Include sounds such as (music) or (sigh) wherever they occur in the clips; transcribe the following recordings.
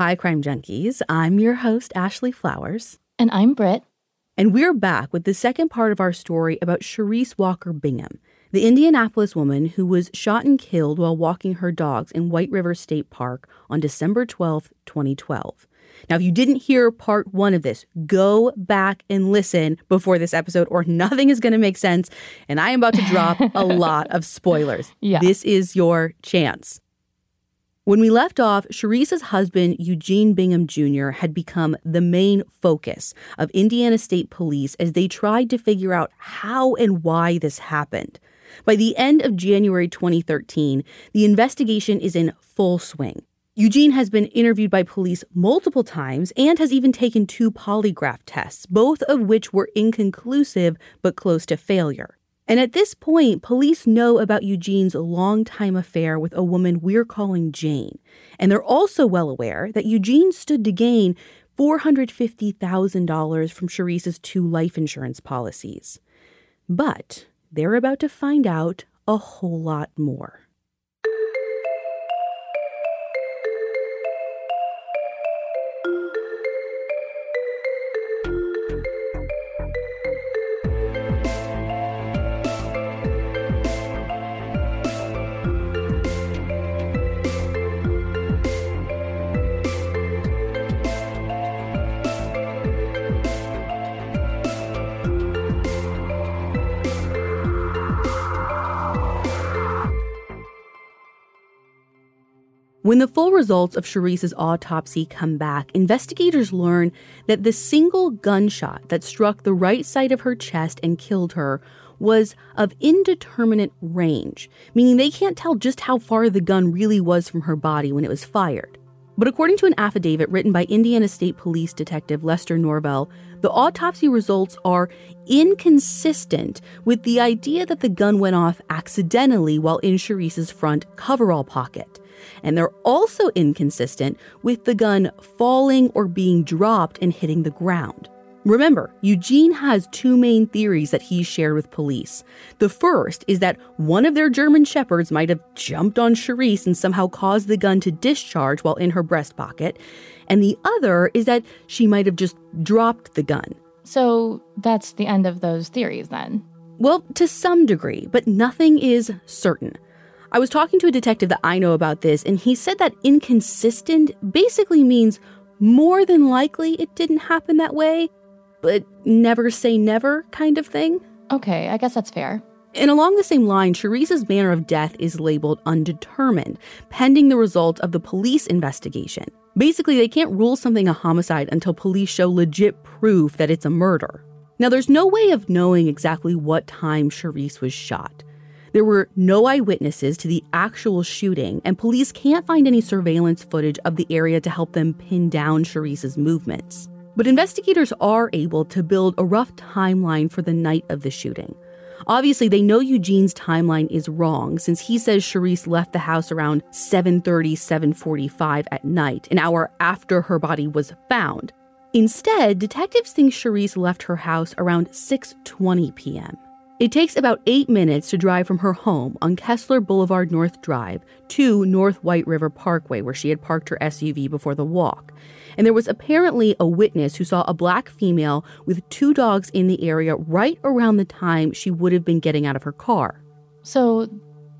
Hi, Crime Junkies. I'm your host, Ashley Flowers. And I'm Britt. And we're back with the second part of our story about Sherese Walker Bingham, the Indianapolis woman who was shot and killed while walking her dogs in White River State Park on December 12, 2012. Now, if you didn't hear part one of this, go back and listen before this episode, or (laughs) nothing is going to make sense. And I am about to drop a (laughs) lot of spoilers. Yeah. This is your chance. When we left off, Sherese's husband, Eugene Bingham Jr., had become the main focus of Indiana State Police as they tried to figure out how and why this happened. By the end of January 2013, the investigation is in full swing. Eugene has been interviewed by police multiple times and has even taken two polygraph tests, both of which were inconclusive but close to failure. And at this point, police know about Eugene's longtime affair with a woman we're calling Jane. And they're also well aware that Eugene stood to gain $450,000 from Sherese's two life insurance policies. But they're about to find out a whole lot more. When the full results of Sherese's autopsy come back, investigators learn that the single gunshot that struck the right side of her chest and killed her was of indeterminate range, meaning they can't tell just how far the gun really was from her body when it was fired. But according to an affidavit written by Indiana State Police Detective Lester Norvell, the autopsy results are inconsistent with the idea that the gun went off accidentally while in Sherese's front coverall pocket and they're also inconsistent with the gun falling or being dropped and hitting the ground. Remember, Eugene has two main theories that he's shared with police. The first is that one of their German shepherds might have jumped on Sherese and somehow caused the gun to discharge while in her breast pocket. And the other is that she might have just dropped the gun. So that's the end of those theories then? Well, to some degree, but nothing is certain. I was talking to a detective that I know about this, and he said that inconsistent basically means more than likely it didn't happen that way, but never say never kind of thing. Okay, I guess that's fair. And along the same line, Sherese's manner of death is labeled undetermined, pending the result of the police investigation. Basically, they can't rule something a homicide until police show legit proof that it's a murder. Now, there's no way of knowing exactly what time Sherese was shot. There were no eyewitnesses to the actual shooting, and police can't find any surveillance footage of the area to help them pin down Sherese's movements. But investigators are able to build a rough timeline for the night of the shooting. Obviously, they know Eugene's timeline is wrong since he says Sherese left the house around 7:30, 7:45 at night, an hour after her body was found. Instead, detectives think Sherese left her house around 6:20 p.m. It takes about eight minutes to drive from her home on Kessler Boulevard North Drive to North White River Parkway, where she had parked her SUV before the walk. And there was apparently a witness who saw a black female with two dogs in the area right around the time she would have been getting out of her car. So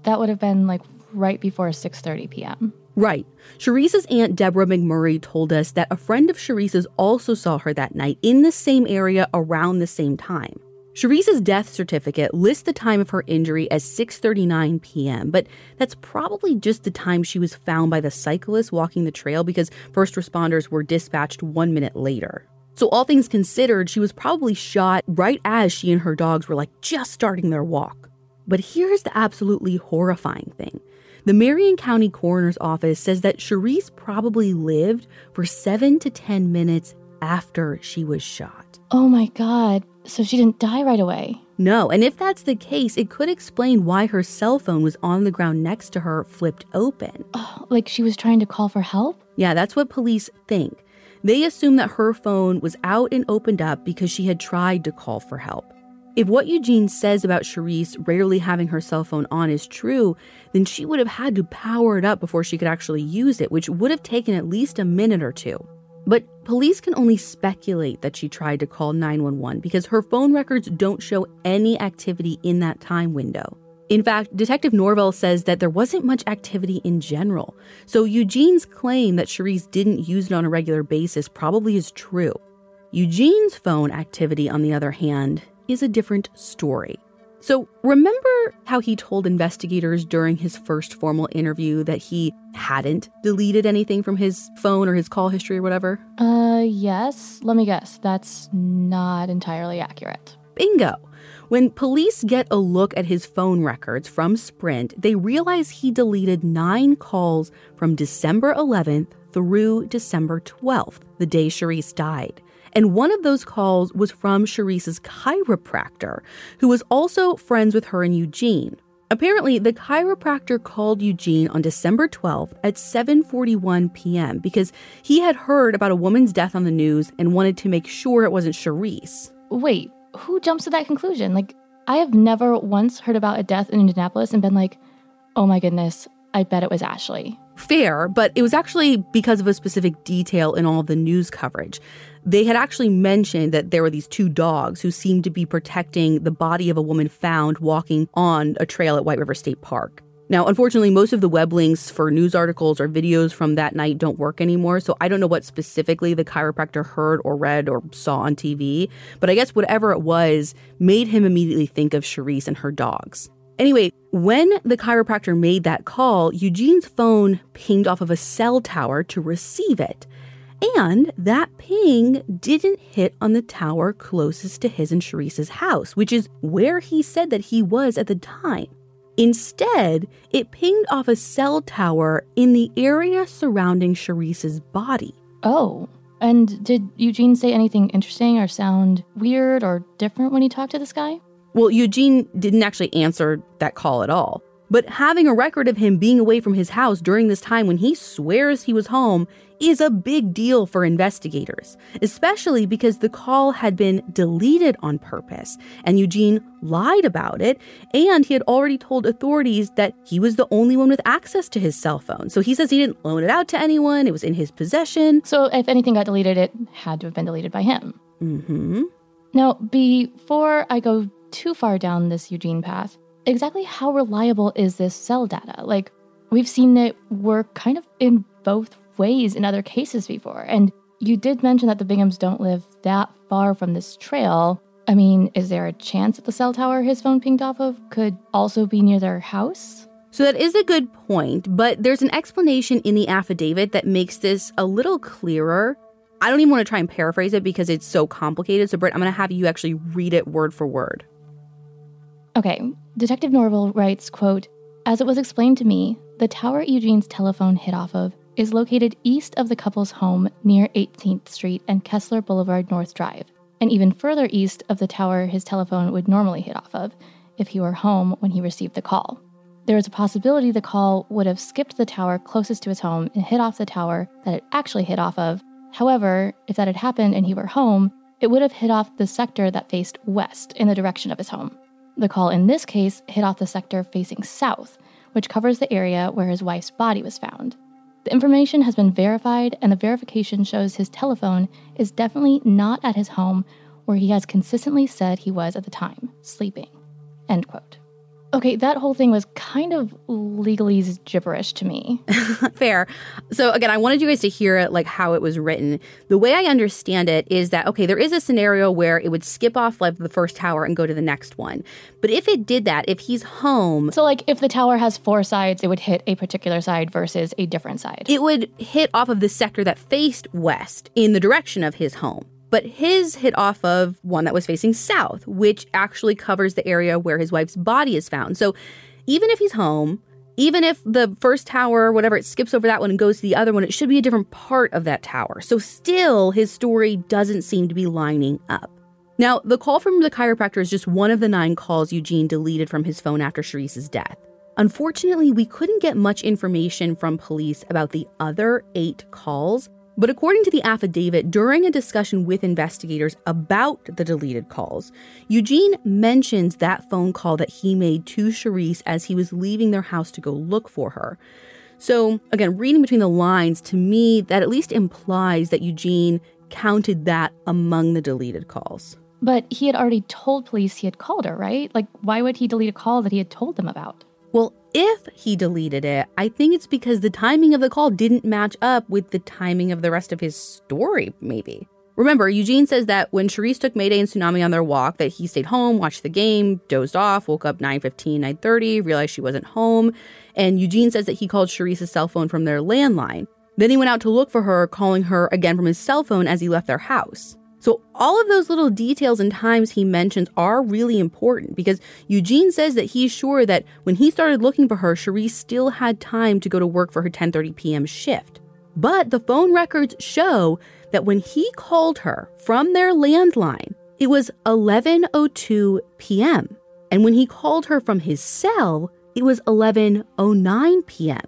that would have been like right before 6:30 p.m. Right. Sherese's aunt Deborah McMurray told us that a friend of Sherese's also saw her that night in the same area around the same time. Sherese's death certificate lists the time of her injury as 6:39 p.m., but that's probably just the time she was found by the cyclist walking the trail because first responders were dispatched 1 minute later. So all things considered, she was probably shot right as she and her dogs were like just starting their walk. But here's the absolutely horrifying thing. The Marion County Coroner's Office says that Sherese probably lived for 7 to 10 minutes after she was shot. Oh my god. So she didn't die right away. No, and if that's the case, it could explain why her cell phone was on the ground next to her, flipped open. Oh, like she was trying to call for help? Yeah, that's what police think. They assume that her phone was out and opened up because she had tried to call for help. If what Eugene says about Sherese rarely having her cell phone on is true, then she would have had to power it up before she could actually use it, which would have taken at least a minute or two. But police can only speculate that she tried to call 911 because her phone records don't show any activity in that time window. In fact, Detective Norvell says that there wasn't much activity in general. So Eugene's claim that Sherese didn't use it on a regular basis probably is true. Eugene's phone activity, on the other hand, is a different story. So, remember how he told investigators during his first formal interview that he hadn't deleted anything from his phone or his call history or whatever? Uh, yes. Let me guess. That's not entirely accurate. Bingo. When police get a look at his phone records from Sprint, they realize he deleted nine calls from December 11th through December 12th, the day Sherese died. And one of those calls was from Sherese's chiropractor, who was also friends with her and Eugene. Apparently, the chiropractor called Eugene on December 12th at 7:41 p.m. because he had heard about a woman's death on the news and wanted to make sure it wasn't Sherese. Wait, who jumps to that conclusion? Like, I have never once heard about a death in Indianapolis and been like, "Oh my goodness, I bet it was Ashley." Fair, but it was actually because of a specific detail in all the news coverage. They had actually mentioned that there were these two dogs who seemed to be protecting the body of a woman found walking on a trail at White River State Park. Now, unfortunately, most of the web links for news articles or videos from that night don't work anymore, so I don't know what specifically the chiropractor heard or read or saw on TV, but I guess whatever it was made him immediately think of Sherese and her dogs. Anyway, when the chiropractor made that call, Eugene's phone pinged off of a cell tower to receive it. And that ping didn't hit on the tower closest to his and Sherese's house, which is where he said that he was at the time. Instead, it pinged off a cell tower in the area surrounding Sherese's body. Oh. And did Eugene say anything interesting or sound weird or different when he talked to this guy? Well, Eugene didn't actually answer that call at all. But having a record of him being away from his house during this time when he swears he was home is a big deal for investigators, especially because the call had been deleted on purpose and Eugene lied about it. And he had already told authorities that he was the only one with access to his cell phone. So he says he didn't loan it out to anyone, it was in his possession. So if anything got deleted, it had to have been deleted by him. Mm hmm. Now, before I go too far down this Eugene path, exactly how reliable is this cell data? Like, we've seen it work kind of in both ways in other cases before. And you did mention that the Binghams don't live that far from this trail. I mean, is there a chance that the cell tower his phone pinged off of could also be near their house? So that is a good point, but there's an explanation in the affidavit that makes this a little clearer. I don't even want to try and paraphrase it because it's so complicated. So, Britt, I'm going to have you actually read it word for word. Okay, Detective Norvell writes, quote, As it was explained to me, the tower Eugene's telephone hit off of is located east of the couple's home near 18th Street and Kessler Boulevard North Drive, and even further east of the tower his telephone would normally hit off of if he were home when he received the call. There is a possibility the call would have skipped the tower closest to his home and hit off the tower that it actually hit off of. However, if that had happened and he were home, it would have hit off the sector that faced west in the direction of his home. The call in this case hit off the sector facing south, which covers the area where his wife's body was found. The information has been verified, and the verification shows his telephone is definitely not at his home where he has consistently said he was at the time, sleeping. End quote. Okay, that whole thing was kind of legalese gibberish to me. (laughs) Fair. So again, I wanted you guys to hear it like how it was written. The way I understand it is that okay, there is a scenario where it would skip off like the first tower and go to the next one. But if it did that, if he's home, so like if the tower has four sides, it would hit a particular side versus a different side. It would hit off of the sector that faced west in the direction of his home but his hit off of one that was facing south, which actually covers the area where his wife's body is found. So even if he's home, even if the first tower, whatever, it skips over that one and goes to the other one, it should be a different part of that tower. So still, his story doesn't seem to be lining up. Now, the call from the chiropractor is just one of the nine calls Eugene deleted from his phone after Sherese's death. Unfortunately, we couldn't get much information from police about the other eight calls But according to the affidavit, during a discussion with investigators about the deleted calls, Eugene mentions that phone call that he made to Sherese as he was leaving their house to go look for her. So, again, reading between the lines, to me, that at least implies that Eugene counted that among the deleted calls. But he had already told police he had called her, right? Like, why would he delete a call that he had told them about? Well, if he deleted it, I think it's because the timing of the call didn't match up with the timing of the rest of his story, maybe. Remember, Eugene says that when Sherese took Mayday and Tsunami on their walk, that he stayed home, watched the game, dozed off, woke up 9.15, 9.30, realized she wasn't home. And Eugene says that he called Sherese's cell phone from their landline. Then he went out to look for her, calling her again from his cell phone as he left their house. So, all of those little details and times he mentions are really important because Eugene says that he's sure that when he started looking for her, Sherese still had time to go to work for her 10:30 p.m. shift. But the phone records show that when he called her from their landline, it was 11:02 p.m. And when he called her from his cell, it was 11:09 p.m.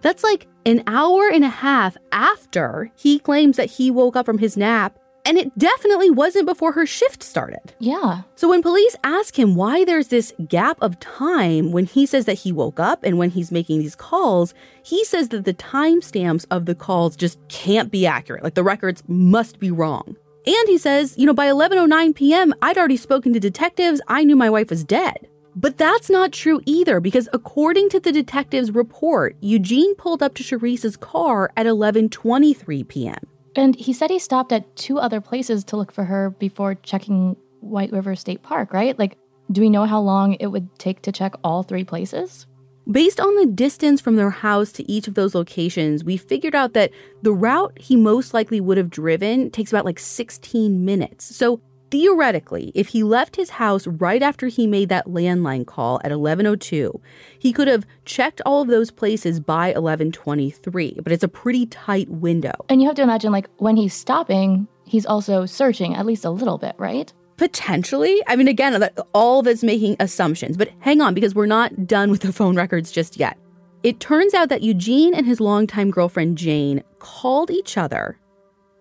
That's like an hour and a half after he claims that he woke up from his nap and it definitely wasn't before her shift started. Yeah. So when police ask him why there's this gap of time when he says that he woke up and when he's making these calls, he says that the timestamps of the calls just can't be accurate. Like the records must be wrong. And he says, you know, by 11:09 p.m., I'd already spoken to detectives. I knew my wife was dead. But that's not true either because according to the detective's report, Eugene pulled up to Sherese's car at 11:23 p.m. And he said he stopped at two other places to look for her before checking White River State Park, right? Like, do we know how long it would take to check all three places? Based on the distance from their house to each of those locations, we figured out that the route he most likely would have driven takes about like 16 minutes. So theoretically, if he left his house right after he made that landline call at 11:02, he could have checked all of those places by 11:23, but it's a pretty tight window. And you have to imagine like when he's stopping, he's also searching at least a little bit, right? Potentially. I mean again, all that's making assumptions, but hang on because we're not done with the phone records just yet. It turns out that Eugene and his longtime girlfriend Jane called each other.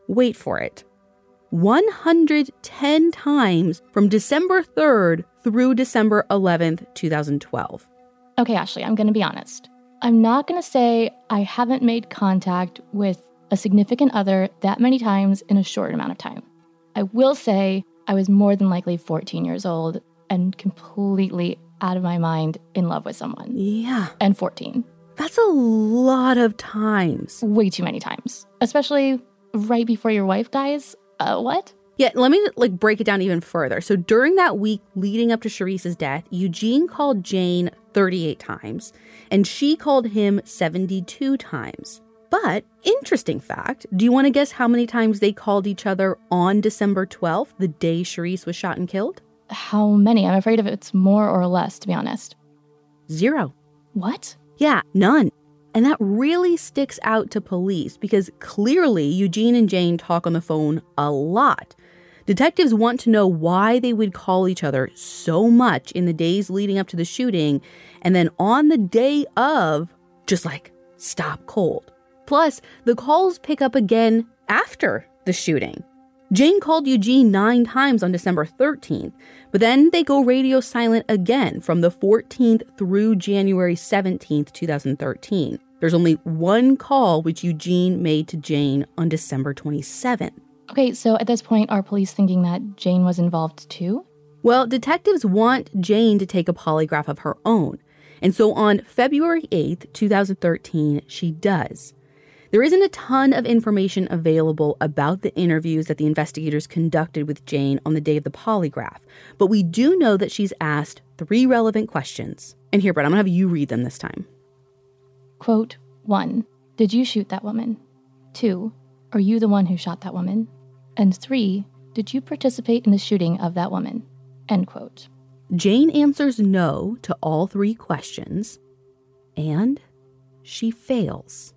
Wait for it 110 times from December 3rd through December 11th, 2012. Okay, Ashley, I'm going to be honest. I'm not going to say I haven't made contact with a significant other that many times in a short amount of time. I will say I was more than likely 14 years old and completely out of my mind in love with someone. Yeah. And 14. That's a lot of times. Way too many times. Especially right before your wife dies uh, what? Yeah, let me like break it down even further. So during that week leading up to Sherese's death, Eugene called Jane 38 times and she called him 72 times. But interesting fact, do you want to guess how many times they called each other on December 12th, the day Sherese was shot and killed? How many? I'm afraid if it's more or less, to be honest. Zero. What? Yeah, none. And that really sticks out to police because clearly Eugene and Jane talk on the phone a lot. Detectives want to know why they would call each other so much in the days leading up to the shooting, and then on the day of, just like stop cold. Plus, the calls pick up again after the shooting. Jane called Eugene nine times on December 13th, but then they go radio silent again from the 14th through January 17th, 2013. There's only one call which Eugene made to Jane on December 27th. Okay, so at this point, are police thinking that Jane was involved too? Well, detectives want Jane to take a polygraph of her own. And so on February 8th, 2013, she does. There isn't a ton of information available about the interviews that the investigators conducted with Jane on the day of the polygraph, but we do know that she's asked three relevant questions. And here, Britt, I'm gonna have you read them this time. Quote 1. Did you shoot that woman? 2. Are you the one who shot that woman? And 3. Did you participate in the shooting of that woman? End quote. Jane answers no to all three questions, and she fails.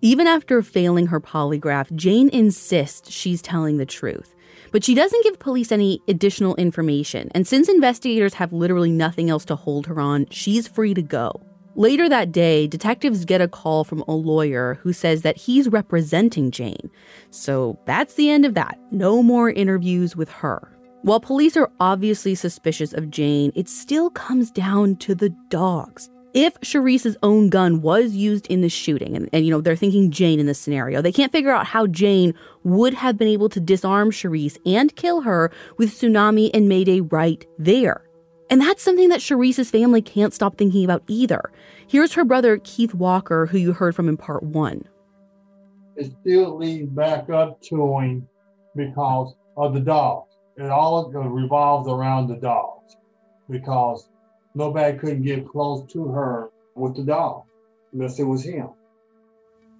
Even after failing her polygraph, Jane insists she's telling the truth. But she doesn't give police any additional information, and since investigators have literally nothing else to hold her on, she's free to go. Later that day, detectives get a call from a lawyer who says that he's representing Jane. So that's the end of that. No more interviews with her. While police are obviously suspicious of Jane, it still comes down to the dogs. If Sherese's own gun was used in the shooting, and, and, you know, they're thinking Jane in this scenario, they can't figure out how Jane would have been able to disarm Sherese and kill her with Tsunami and Mayday right there. And that's something that Sherese's family can't stop thinking about either. Here's her brother, Keith Walker, who you heard from in part one. It still leads back up to him because of the dogs. It all revolves around the dogs because nobody couldn't get close to her with the dog unless it was him.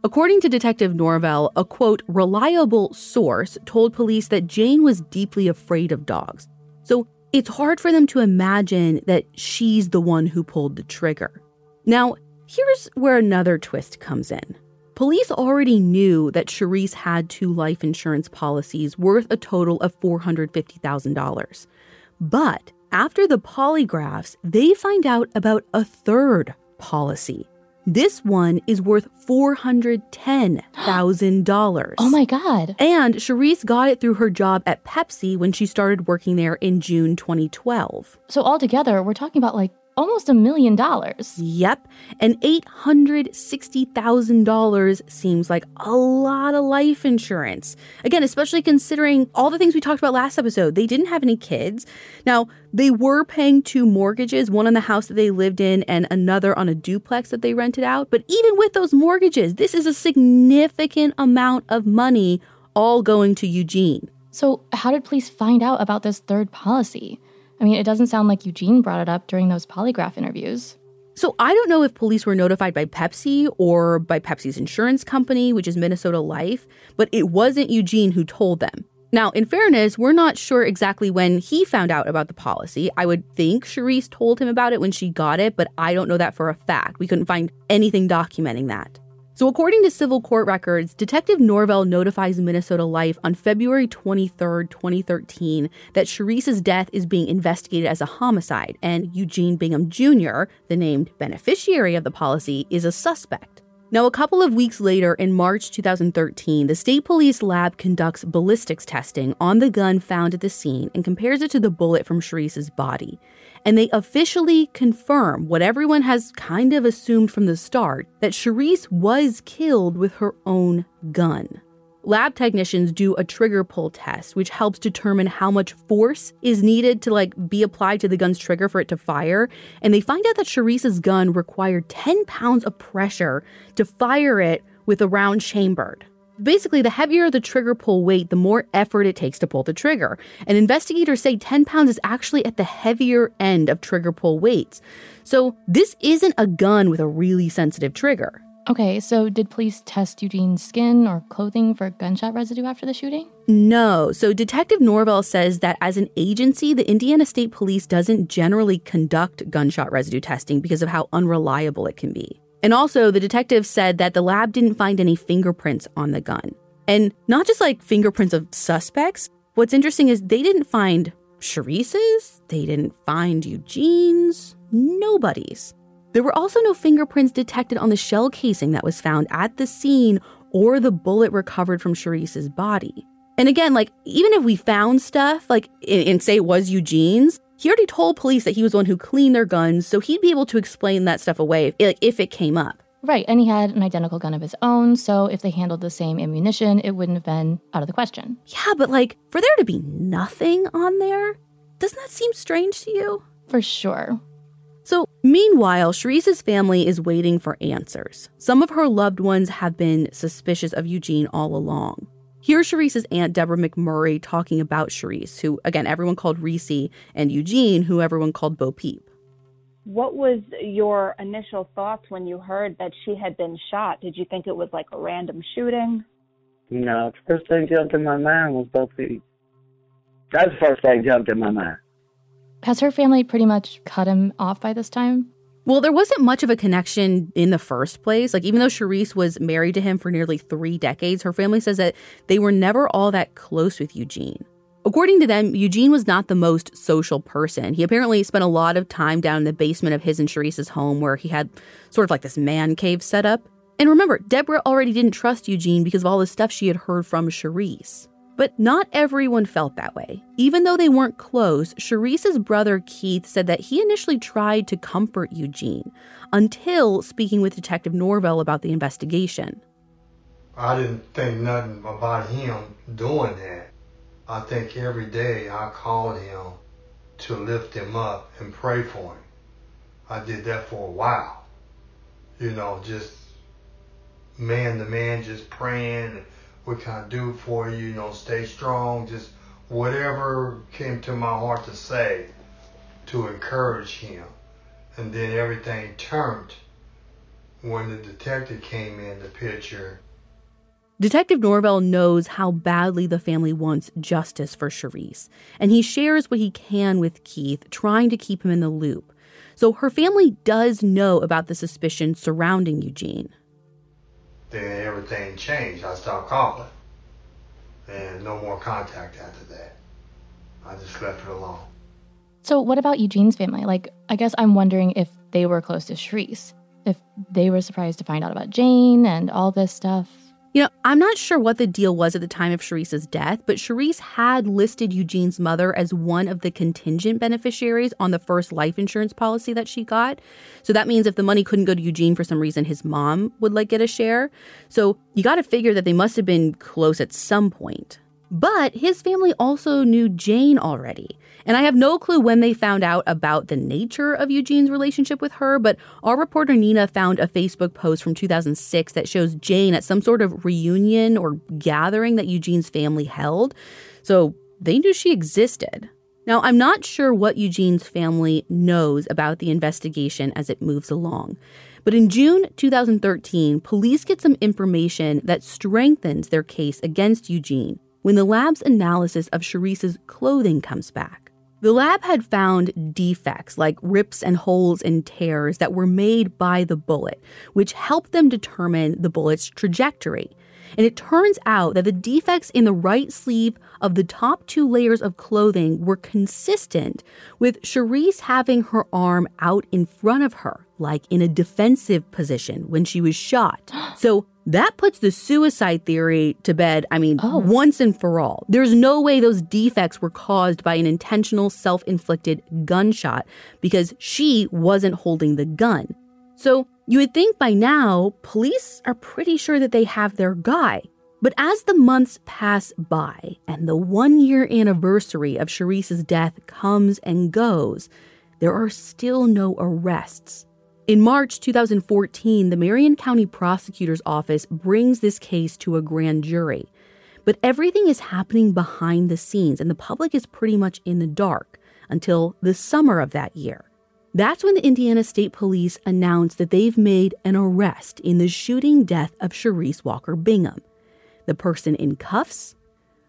According to Detective Norvell, a quote, reliable source told police that Jane was deeply afraid of dogs. So it's hard for them to imagine that she's the one who pulled the trigger. Now, here's where another twist comes in. Police already knew that Sherese had two life insurance policies worth a total of $450,000. But after the polygraphs, they find out about a third policy this one is worth $410,000. (gasps) oh my God. And Sherese got it through her job at Pepsi when she started working there in June 2012. So, altogether, we're talking about like almost a million dollars. Yep. And $860,000 seems like a lot of life insurance. Again, especially considering all the things we talked about last episode. They didn't have any kids. Now, they were paying two mortgages, one on the house that they lived in and another on a duplex that they rented out. But even with those mortgages, this is a significant amount of money all going to Eugene. So, how did police find out about this third policy? I mean, it doesn't sound like Eugene brought it up during those polygraph interviews. So I don't know if police were notified by Pepsi or by Pepsi's insurance company, which is Minnesota Life, but it wasn't Eugene who told them. Now, in fairness, we're not sure exactly when he found out about the policy. I would think Sherese told him about it when she got it, but I don't know that for a fact. We couldn't find anything documenting that. So, according to civil court records, Detective Norvell notifies Minnesota Life on February 23, 2013, that Sherese's death is being investigated as a homicide, and Eugene Bingham Jr., the named beneficiary of the policy, is a suspect. Now, a couple of weeks later, in March 2013, the state police lab conducts ballistics testing on the gun found at the scene and compares it to the bullet from Sherese's body and they officially confirm what everyone has kind of assumed from the start that Sherese was killed with her own gun. Lab technicians do a trigger pull test, which helps determine how much force is needed to like be applied to the gun's trigger for it to fire. And they find out that Sherese's gun required 10 pounds of pressure to fire it with a round chambered. Basically, the heavier the trigger pull weight, the more effort it takes to pull the trigger. And investigators say 10 pounds is actually at the heavier end of trigger pull weights. So, this isn't a gun with a really sensitive trigger. Okay, so did police test Eugene's skin or clothing for gunshot residue after the shooting? No. So Detective Norvell says that as an agency, the Indiana State Police doesn't generally conduct gunshot residue testing because of how unreliable it can be. And also, the detective said that the lab didn't find any fingerprints on the gun. And not just like fingerprints of suspects. What's interesting is they didn't find Sherese's, they didn't find Eugene's, nobody's. There were also no fingerprints detected on the shell casing that was found at the scene or the bullet recovered from Sherese's body. And again, like, even if we found stuff, like, and say it was Eugene's, he already told police that he was the one who cleaned their guns, so he'd be able to explain that stuff away if, if it came up. Right, and he had an identical gun of his own, so if they handled the same ammunition, it wouldn't have been out of the question. Yeah, but like, for there to be nothing on there, doesn't that seem strange to you? For sure. So, meanwhile, Sherese's family is waiting for answers. Some of her loved ones have been suspicious of Eugene all along. Here's Sherese's aunt, Deborah McMurray, talking about Sherese, who, again, everyone called Reese, and Eugene, who everyone called Bo Peep. What was your initial thoughts when you heard that she had been shot? Did you think it was like a random shooting? No, the first thing jumped in my mind was Bo Peep. That's the first thing jumped in my mind. Has her family pretty much cut him off by this time? Well, there wasn't much of a connection in the first place. Like, even though Sherese was married to him for nearly three decades, her family says that they were never all that close with Eugene. According to them, Eugene was not the most social person. He apparently spent a lot of time down in the basement of his and Sherese's home where he had sort of like this man cave set up. And remember, Deborah already didn't trust Eugene because of all the stuff she had heard from Sherese. But not everyone felt that way. Even though they weren't close, Sherese's brother Keith said that he initially tried to comfort Eugene until speaking with Detective Norvell about the investigation. I didn't think nothing about him doing that. I think every day I called him to lift him up and pray for him. I did that for a while. You know, just man to man, just praying what can I do for you? You know, stay strong. Just whatever came to my heart to say to encourage him. And then everything turned when the detective came in the picture. Detective Norvell knows how badly the family wants justice for Sherese, and he shares what he can with Keith, trying to keep him in the loop. So her family does know about the suspicion surrounding Eugene then everything changed. I stopped calling. And no more contact after that. I just left it alone. So, what about Eugene's family? Like, I guess I'm wondering if they were close to Sherese, if they were surprised to find out about Jane and all this stuff. You know, I'm not sure what the deal was at the time of Sherese's death, but Sherese had listed Eugene's mother as one of the contingent beneficiaries on the first life insurance policy that she got. So that means if the money couldn't go to Eugene for some reason, his mom would like get a share. So you got to figure that they must have been close at some point. But his family also knew Jane already. And I have no clue when they found out about the nature of Eugene's relationship with her, but our reporter Nina found a Facebook post from 2006 that shows Jane at some sort of reunion or gathering that Eugene's family held. So they knew she existed. Now, I'm not sure what Eugene's family knows about the investigation as it moves along. But in June 2013, police get some information that strengthens their case against Eugene when the lab's analysis of Sherese's clothing comes back. The lab had found defects like rips and holes and tears that were made by the bullet, which helped them determine the bullet's trajectory. And it turns out that the defects in the right sleeve of the top two layers of clothing were consistent with Sherese having her arm out in front of her, like in a defensive position when she was shot. (gasps) So that puts the suicide theory to bed, I mean, oh. once and for all. There's no way those defects were caused by an intentional self inflicted gunshot because she wasn't holding the gun. So you would think by now, police are pretty sure that they have their guy. But as the months pass by and the one year anniversary of Sherese's death comes and goes, there are still no arrests. In March 2014, the Marion County Prosecutor's Office brings this case to a grand jury. But everything is happening behind the scenes, and the public is pretty much in the dark until the summer of that year. That's when the Indiana State Police announced that they've made an arrest in the shooting death of Sherese Walker Bingham. The person in cuffs?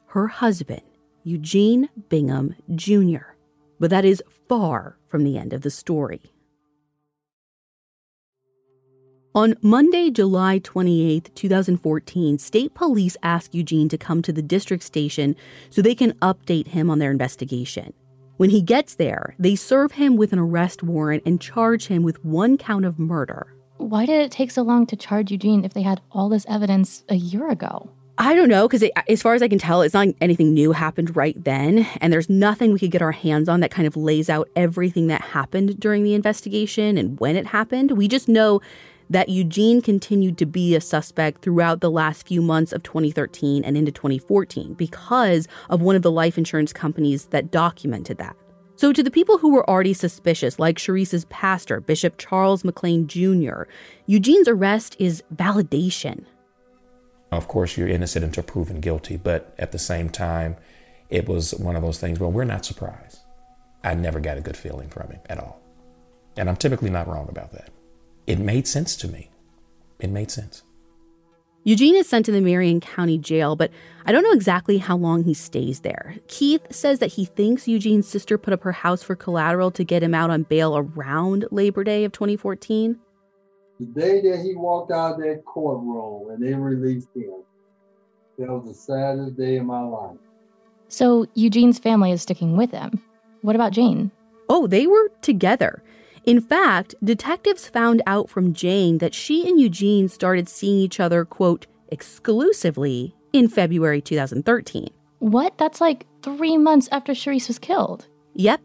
Her husband, Eugene Bingham Jr. But that is far from the end of the story. On Monday, July 28, 2014, state police ask Eugene to come to the district station so they can update him on their investigation. When he gets there, they serve him with an arrest warrant and charge him with one count of murder. Why did it take so long to charge Eugene if they had all this evidence a year ago? I don't know, because as far as I can tell, it's not anything new happened right then. And there's nothing we could get our hands on that kind of lays out everything that happened during the investigation and when it happened. We just know that Eugene continued to be a suspect throughout the last few months of 2013 and into 2014 because of one of the life insurance companies that documented that. So, to the people who were already suspicious, like Sherese's pastor, Bishop Charles McLean Jr., Eugene's arrest is validation. Of course, you're innocent until proven guilty, but at the same time, it was one of those things where we're not surprised. I never got a good feeling from him at all. And I'm typically not wrong about that it made sense to me. It made sense. Eugene is sent to the Marion County Jail, but I don't know exactly how long he stays there. Keith says that he thinks Eugene's sister put up her house for collateral to get him out on bail around Labor Day of 2014. The day that he walked out of that courtroom and they released him, that was the saddest day of my life. So Eugene's family is sticking with him. What about Jane? Oh, they were together. In fact, detectives found out from Jane that she and Eugene started seeing each other, quote, exclusively in February 2013. What? That's like three months after Sherese was killed. Yep.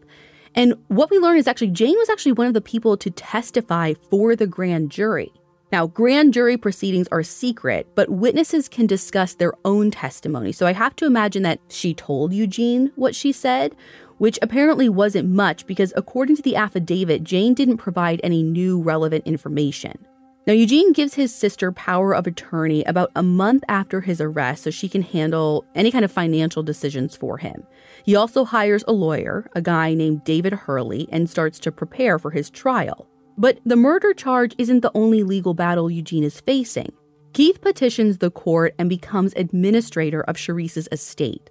And what we learned is actually Jane was actually one of the people to testify for the grand jury. Now, grand jury proceedings are secret, but witnesses can discuss their own testimony. So I have to imagine that she told Eugene what she said, which apparently wasn't much because according to the affidavit, Jane didn't provide any new relevant information. Now, Eugene gives his sister power of attorney about a month after his arrest so she can handle any kind of financial decisions for him. He also hires a lawyer, a guy named David Hurley, and starts to prepare for his trial. But the murder charge isn't the only legal battle Eugene is facing. Keith petitions the court and becomes administrator of Sherese's estate.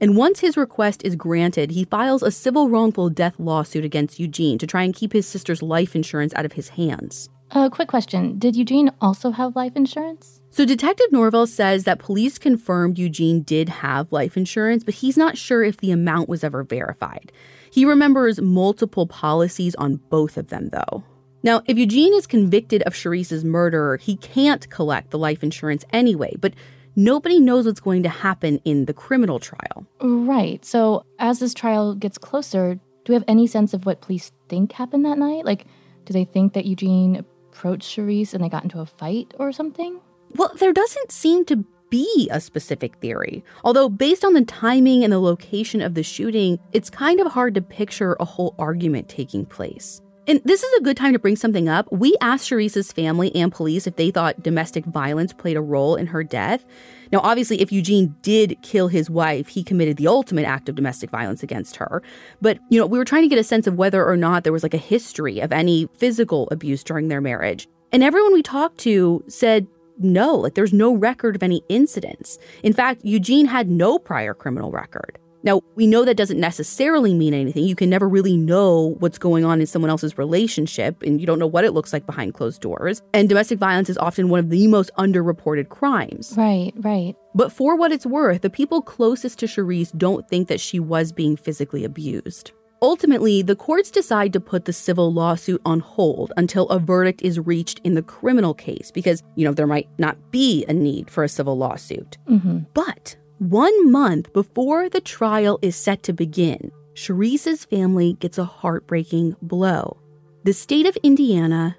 And once his request is granted, he files a civil wrongful death lawsuit against Eugene to try and keep his sister's life insurance out of his hands. A uh, quick question Did Eugene also have life insurance? So, Detective Norvell says that police confirmed Eugene did have life insurance, but he's not sure if the amount was ever verified. He remembers multiple policies on both of them, though. Now, if Eugene is convicted of Sherese's murder, he can't collect the life insurance anyway, but nobody knows what's going to happen in the criminal trial. Right. So, as this trial gets closer, do we have any sense of what police think happened that night? Like, do they think that Eugene approached Sherese and they got into a fight or something? Well, there doesn't seem to be a specific theory. Although, based on the timing and the location of the shooting, it's kind of hard to picture a whole argument taking place. And this is a good time to bring something up. We asked Sherese's family and police if they thought domestic violence played a role in her death. Now, obviously, if Eugene did kill his wife, he committed the ultimate act of domestic violence against her. But, you know, we were trying to get a sense of whether or not there was like a history of any physical abuse during their marriage. And everyone we talked to said no, like there's no record of any incidents. In fact, Eugene had no prior criminal record. Now, we know that doesn't necessarily mean anything. You can never really know what's going on in someone else's relationship, and you don't know what it looks like behind closed doors. And domestic violence is often one of the most underreported crimes. Right, right. But for what it's worth, the people closest to Sherese don't think that she was being physically abused. Ultimately, the courts decide to put the civil lawsuit on hold until a verdict is reached in the criminal case because, you know, there might not be a need for a civil lawsuit. Mm-hmm. But one month before the trial is set to begin, Sherese's family gets a heartbreaking blow. The state of Indiana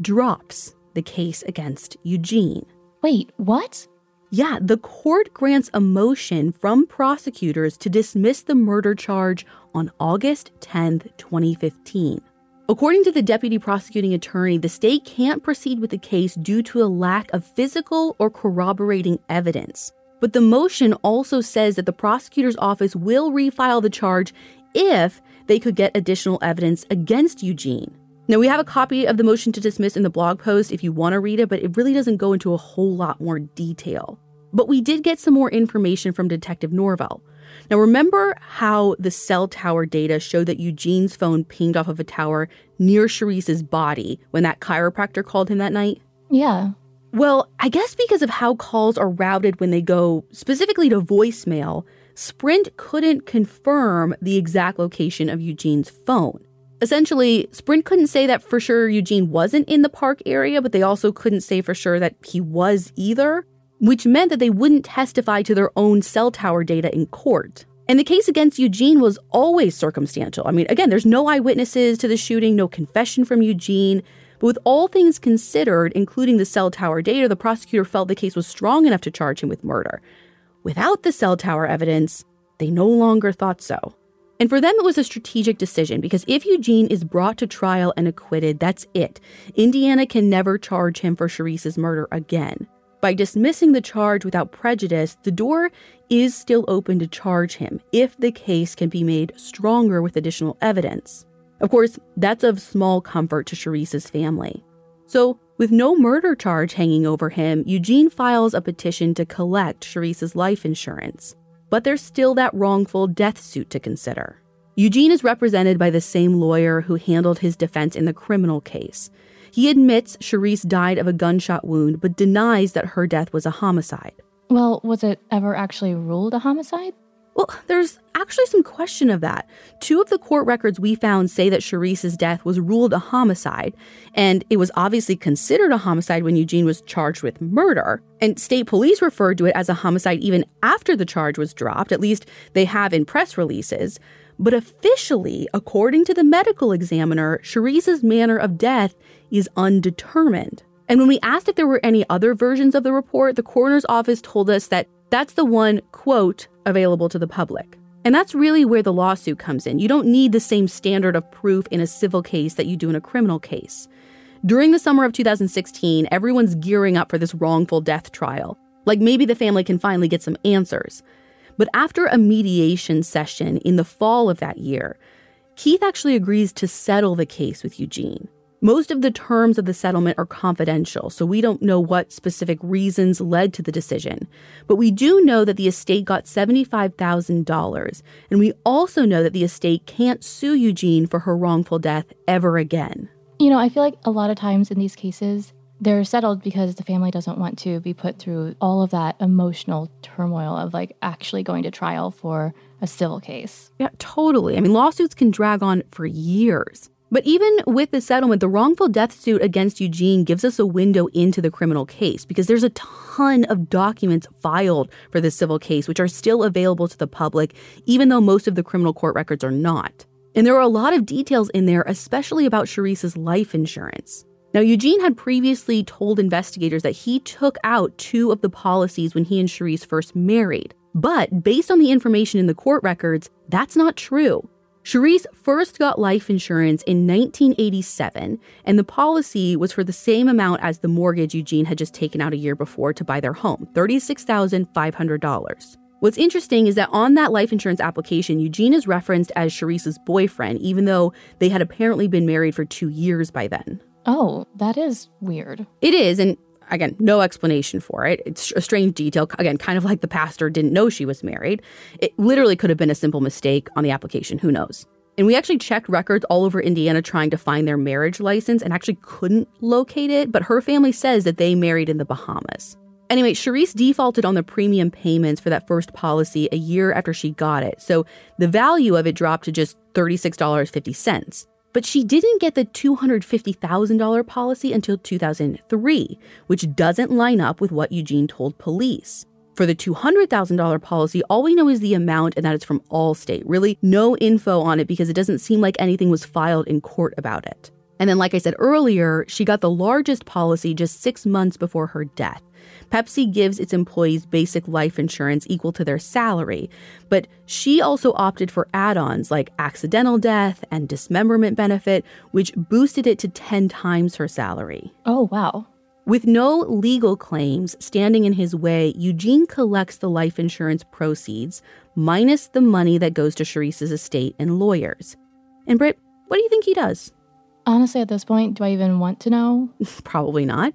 drops the case against Eugene. Wait, what? Yeah, the court grants a motion from prosecutors to dismiss the murder charge on August 10, 2015. According to the deputy prosecuting attorney, the state can't proceed with the case due to a lack of physical or corroborating evidence. But the motion also says that the prosecutor's office will refile the charge if they could get additional evidence against Eugene. Now, we have a copy of the motion to dismiss in the blog post if you want to read it, but it really doesn't go into a whole lot more detail. But we did get some more information from Detective Norvell. Now, remember how the cell tower data showed that Eugene's phone pinged off of a tower near Sherese's body when that chiropractor called him that night? Yeah. Well, I guess because of how calls are routed when they go specifically to voicemail, Sprint couldn't confirm the exact location of Eugene's phone. Essentially, Sprint couldn't say that for sure Eugene wasn't in the park area, but they also couldn't say for sure that he was either, which meant that they wouldn't testify to their own cell tower data in court. And the case against Eugene was always circumstantial. I mean, again, there's no eyewitnesses to the shooting, no confession from Eugene. But with all things considered, including the cell tower data, the prosecutor felt the case was strong enough to charge him with murder. Without the cell tower evidence, they no longer thought so. And for them, it was a strategic decision because if Eugene is brought to trial and acquitted, that's it. Indiana can never charge him for Sherese's murder again. By dismissing the charge without prejudice, the door is still open to charge him if the case can be made stronger with additional evidence. Of course, that's of small comfort to Sherese's family. So, with no murder charge hanging over him, Eugene files a petition to collect Sherese's life insurance. But there's still that wrongful death suit to consider. Eugene is represented by the same lawyer who handled his defense in the criminal case. He admits Sherese died of a gunshot wound, but denies that her death was a homicide. Well, was it ever actually ruled a homicide? Well, there's actually some question of that. Two of the court records we found say that Sherese's death was ruled a homicide, and it was obviously considered a homicide when Eugene was charged with murder. And state police referred to it as a homicide even after the charge was dropped, at least they have in press releases. But officially, according to the medical examiner, Sherese's manner of death is undetermined. And when we asked if there were any other versions of the report, the coroner's office told us that that's the one, quote, available to the public. And that's really where the lawsuit comes in. You don't need the same standard of proof in a civil case that you do in a criminal case. During the summer of 2016, everyone's gearing up for this wrongful death trial. Like maybe the family can finally get some answers. But after a mediation session in the fall of that year, Keith actually agrees to settle the case with Eugene. Most of the terms of the settlement are confidential, so we don't know what specific reasons led to the decision. But we do know that the estate got $75,000, and we also know that the estate can't sue Eugene for her wrongful death ever again. You know, I feel like a lot of times in these cases, they're settled because the family doesn't want to be put through all of that emotional turmoil of like actually going to trial for a civil case. Yeah, totally. I mean, lawsuits can drag on for years. But even with the settlement, the wrongful death suit against Eugene gives us a window into the criminal case because there's a ton of documents filed for this civil case, which are still available to the public, even though most of the criminal court records are not. And there are a lot of details in there, especially about Sherese's life insurance. Now, Eugene had previously told investigators that he took out two of the policies when he and Sherese first married. But based on the information in the court records, that's not true. Sherese first got life insurance in 1987, and the policy was for the same amount as the mortgage Eugene had just taken out a year before to buy their home $36,500. What's interesting is that on that life insurance application, Eugene is referenced as Sherese's boyfriend, even though they had apparently been married for two years by then. Oh, that is weird. It is, and Again, no explanation for it. It's a strange detail. Again, kind of like the pastor didn't know she was married. It literally could have been a simple mistake on the application. Who knows? And we actually checked records all over Indiana trying to find their marriage license and actually couldn't locate it, but her family says that they married in the Bahamas. Anyway, Sherese defaulted on the premium payments for that first policy a year after she got it, so the value of it dropped to just $36.50. But she didn't get the $250,000 policy until 2003, which doesn't line up with what Eugene told police. For the $200,000 policy, all we know is the amount and that it's from Allstate. Really, no info on it because it doesn't seem like anything was filed in court about it. And then, like I said earlier, she got the largest policy just six months before her death. Pepsi gives its employees basic life insurance equal to their salary, but she also opted for add ons like accidental death and dismemberment benefit, which boosted it to 10 times her salary. Oh, wow. With no legal claims standing in his way, Eugene collects the life insurance proceeds, minus the money that goes to Sherese's estate and lawyers. And Britt, what do you think he does? Honestly, at this point, do I even want to know? (laughs) Probably not.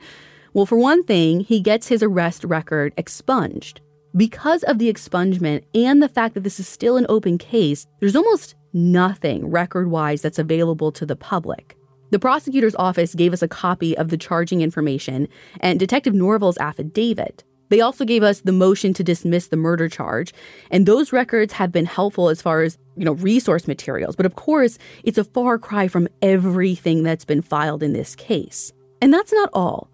Well, for one thing, he gets his arrest record expunged. Because of the expungement and the fact that this is still an open case, there's almost nothing record wise that's available to the public. The prosecutor's office gave us a copy of the charging information and Detective Norville's affidavit. They also gave us the motion to dismiss the murder charge, and those records have been helpful as far as, you know, resource materials. But of course, it's a far cry from everything that's been filed in this case. And that's not all.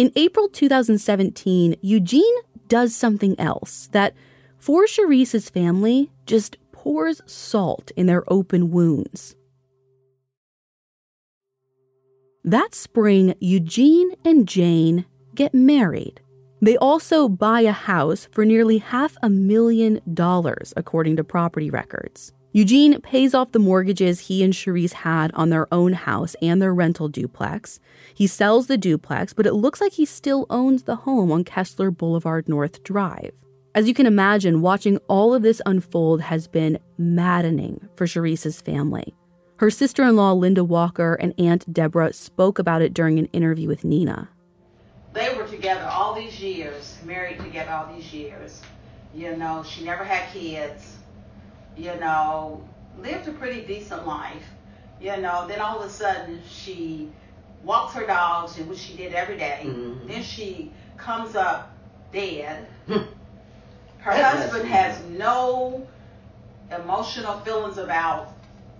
In April 2017, Eugene does something else that, for Sherese's family, just pours salt in their open wounds. That spring, Eugene and Jane get married. They also buy a house for nearly half a million dollars, according to property records. Eugene pays off the mortgages he and Sherese had on their own house and their rental duplex. He sells the duplex, but it looks like he still owns the home on Kessler Boulevard North Drive. As you can imagine, watching all of this unfold has been maddening for Sherese's family. Her sister in law, Linda Walker, and Aunt Deborah spoke about it during an interview with Nina. They were together all these years, married together all these years. You know, she never had kids you know, lived a pretty decent life, you know. Then all of a sudden she walks her dogs, which she did every day. Mm-hmm. Then she comes up dead. Hmm. Her husband has no emotional feelings about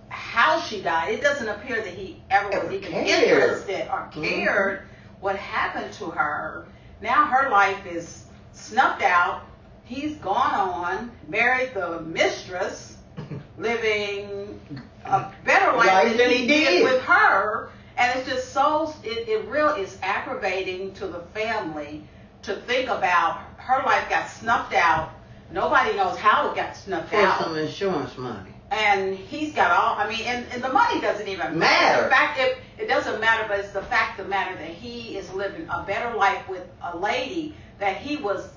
how she died. It doesn't appear that he ever was even cared. interested or Mhm. cared what happened to her. Now her life is snuffed out. He's gone on, married the mistress, (laughs) living a better life, Life than he did with her. And it's just so it, it real is aggravating to the family to think about her life got snuffed out. Nobody knows how it got snuffed For out some insurance money. and he's got all i mean and, and the money doesn't even Matter. the fact it, it doesn't matter but it's the fact of the matter that he is living a better life with a lady that he was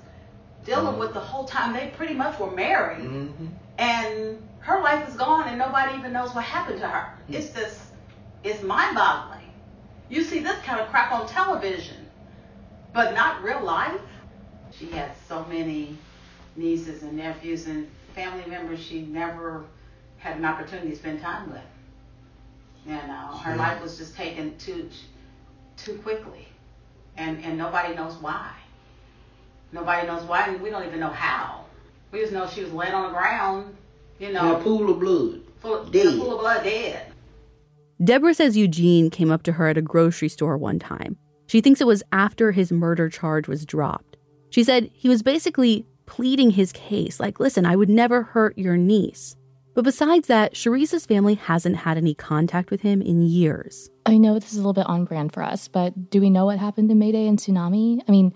dealing with the whole time they pretty much were married Mm-hmm. and her life is gone and nobody even knows what happened to her it's just it's mind-boggling you see this kind of crap on television but not real life she had so many nieces and nephews and family members she never had an opportunity to spend time with. You know, her Sure. life was just taken too too quickly, and and nobody knows why. Nobody knows why, and we don't even know how. We just know she was laying on the ground, you In a know, pool of blood. full of, dead. in a pool of blood, dead. Deborah says Eugene came up to her at a grocery store one time. She thinks it was after his murder charge was dropped. She said he was basically pleading his case, like, listen, I would never hurt your niece. But besides that, Sherese's family hasn't had any contact with him in years. I know this is a little bit on brand for us, but do we know what happened to Mayday and Tsunami? I mean,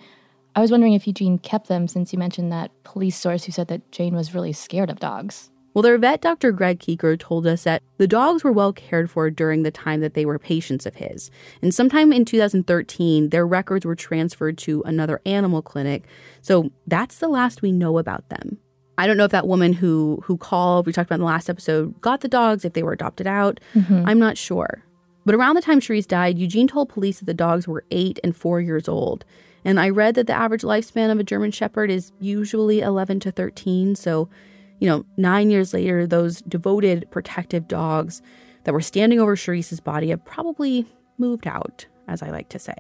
I was wondering if Eugene kept them since you mentioned that police source who said that Jane was really scared of dogs. Well, their vet, Dr. Greg Keeker, told us that the dogs were well cared for during the time that they were patients of his. And sometime in 2013, their records were transferred to another animal clinic. So that's the last we know about them. I don't know if that woman who who called, we talked about in the last episode, got the dogs, if they were adopted out. Mm-hmm. I'm not sure. But around the time Sherese died, Eugene told police that the dogs were eight and four years old. And I read that the average lifespan of a German Shepherd is usually 11 to 13. So, you know, nine years later, those devoted, protective dogs that were standing over Sherese's body have probably moved out, as I like to say.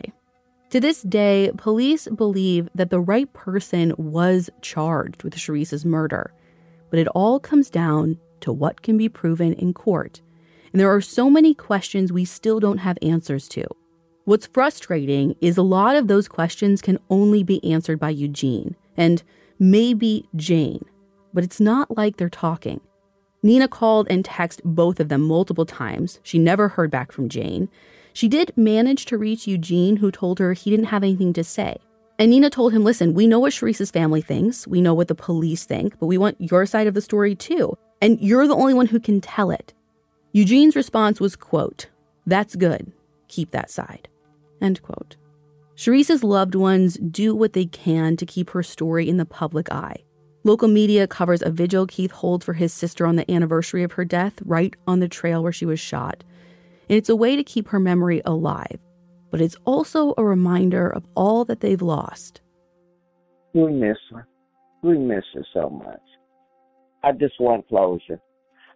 To this day, police believe that the right person was charged with Sherese's murder, but it all comes down to what can be proven in court. And there are so many questions we still don't have answers to. What's frustrating is a lot of those questions can only be answered by Eugene and maybe Jane, but it's not like they're talking. Nina called and texted both of them multiple times. She never heard back from Jane. She did manage to reach Eugene, who told her he didn't have anything to say. And Nina told him, listen, we know what Sherese's family thinks. We know what the police think, but we want your side of the story too. And you're the only one who can tell it. Eugene's response was, quote, that's good. Keep that side. End quote. Sherese's loved ones do what they can to keep her story in the public eye. Local media covers a vigil Keith holds for his sister on the anniversary of her death, right on the trail where she was shot. And it's a way to keep her memory alive, but it's also a reminder of all that they've lost. We miss her. We miss her so much. I just want closure.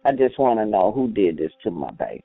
I just want to know who did this to my baby.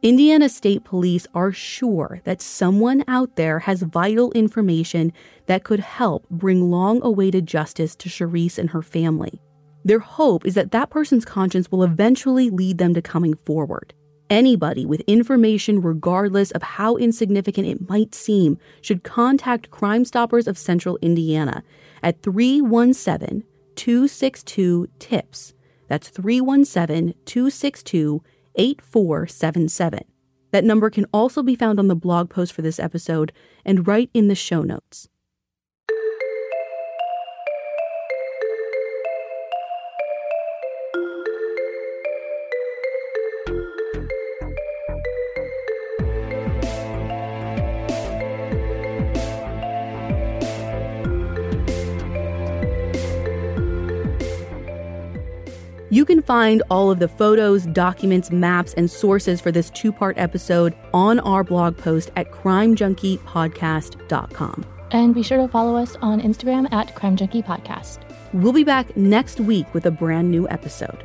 Indiana State Police are sure that someone out there has vital information that could help bring long awaited justice to Sherese and her family. Their hope is that that person's conscience will eventually lead them to coming forward. Anybody with information, regardless of how insignificant it might seem, should contact Crime Stoppers of Central Indiana at 317 262 TIPS. That's 317 262 8477. That number can also be found on the blog post for this episode and right in the show notes. Can find all of the photos, documents, maps, and sources for this two part episode on our blog post at crimejunkiepodcast.com. And be sure to follow us on Instagram at Crime Junkie Podcast. We'll be back next week with a brand new episode.